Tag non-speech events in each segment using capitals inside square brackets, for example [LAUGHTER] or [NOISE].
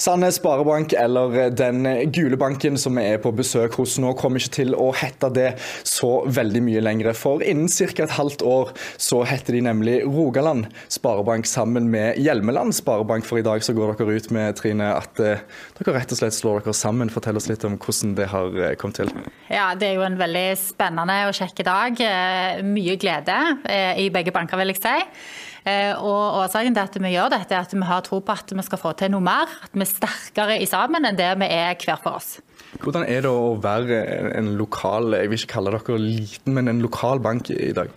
Sandnes Sparebank, eller den gule banken som vi er på besøk hos nå, kommer ikke til å hete det så veldig mye lenger. For innen ca. et halvt år så heter de nemlig Rogaland Sparebank sammen med Hjelmeland Sparebank. For i dag så går dere ut med, Trine, at eh, dere rett og slett slår dere sammen. Fortell oss litt om hvordan det har eh, kommet til. Ja, Det er jo en veldig spennende og kjekk dag. Eh, mye glede i begge banker, vil jeg si. Eh, og Årsaken til at vi gjør dette, er at vi har tro på at vi skal få til noe mer. At vi er sterkere i sammen enn det vi er hver for oss. Hvordan er det å være en lokal, jeg vil ikke kalle dere liten, men en lokal bank i dag?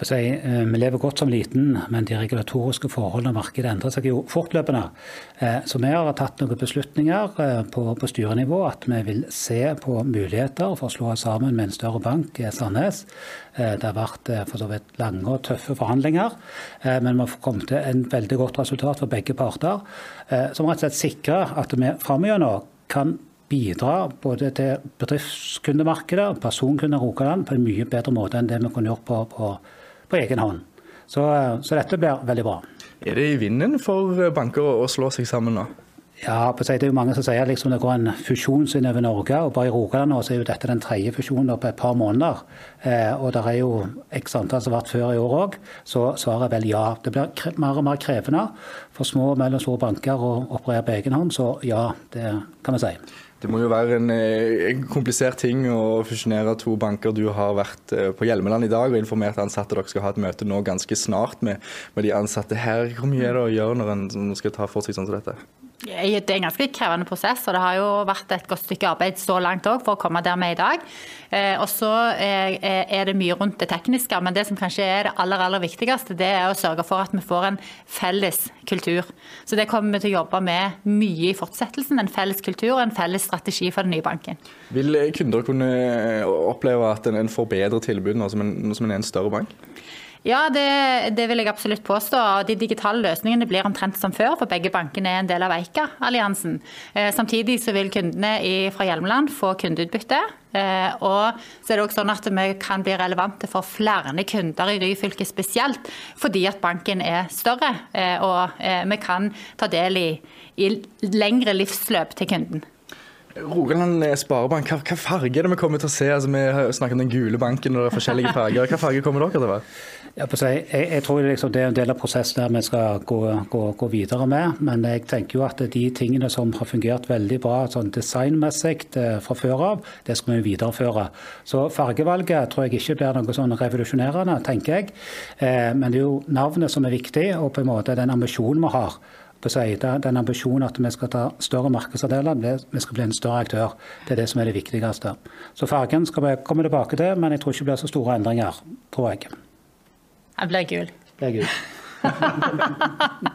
Eh, vi lever godt som liten, men de regulatoriske forholdene og markedet endrer seg jo fortløpende. Eh, så vi har tatt noen beslutninger eh, på, på styrenivå at vi vil se på muligheter for å slå oss sammen med en større bank, Sandnes. Det har vært for så vidt lange og tøffe forhandlinger, men vi har kommet til en veldig godt resultat for begge parter, som rett og slett sikrer at vi framover kan bidra både til bedriftskundemarkedet og personkunder Rogaland på en mye bedre måte enn det vi kunne gjort på, på på egen hånd. Så, så dette blir veldig bra. Er det i vinden for banker å slå seg sammen nå? Ja, det er jo mange som sier liksom det går en fusjon over Norge. og Bare i Rogaland så er jo dette den tredje fusjonen på et par måneder. Eh, og det er jo x antall som har vært før i år òg. Så svaret er vel ja. Det blir mer og mer krevende for små og mellomstore banker å operere på egen hånd. Så ja, det kan vi si. Det må jo være en, eh, en, komplisert ting å fusjonere to banker. Du har vært eh, på Hjelmeland i dag og informert ansatte. Dere skal ha et møte nå ganske snart med, med de ansatte her. Hvor mye er det å gjøre når en skal ta for seg sånn som dette? Det er en ganske krevende prosess, og det har jo vært et godt stykke arbeid så langt òg for å komme der vi er i dag. Eh, og så er det mye rundt det tekniske, men det som kanskje er det aller aller viktigste, det er å sørge for at vi får en felles kultur. Så det kommer vi til å jobbe med mye i fortsettelsen. En felles kultur og en felles strategi for den nye banken. Vil kunder kunne oppleve at en får bedre tilbud nå som en er en større bank? Ja, det, det, vil jeg absolutt påstå. De digitale løsningene blir omtrent som før, for begge bankene er en del av Eika-alliansen. Eh, samtidig så vil kundene i, fra Hjelmeland få kundeutbytte. Eh, og så er det også sånn at vi kan bli relevante for flere kunder i Ryfylke spesielt, fordi at banken er større eh, og eh, vi kan ta del i, i lengre livsløp til kunden. Rogaland Sparebank, hva, hva farge er det vi kommer til å se? Altså, vi har snakket om den gule banken og forskjellige farger. Hva farge kommer dere til å være? Ja, jeg, jeg, tror liksom det er en del av prosessen der vi skal gå, gå, gå, videre med. Men jeg tenker jo at de tingene som har fungert veldig bra sånn designmessig eh, fra før av, det skal vi videreføre. Så fargevalget tror jeg ikke blir noe sånn revolusjonerende, tenker jeg. Eh, men det er jo navnet som er viktig, og på en måte den ambisjonen vi har på seg. Den ambisjonen at vi skal ta større markedsandeler, vi skal bli en større aktør. Det er det som er det viktigste. Så fargen skal vi komme tilbake til, men jeg tror ikke det blir så store endringer, tror jeg. Jeg blir gul. Blir gul. [LAUGHS]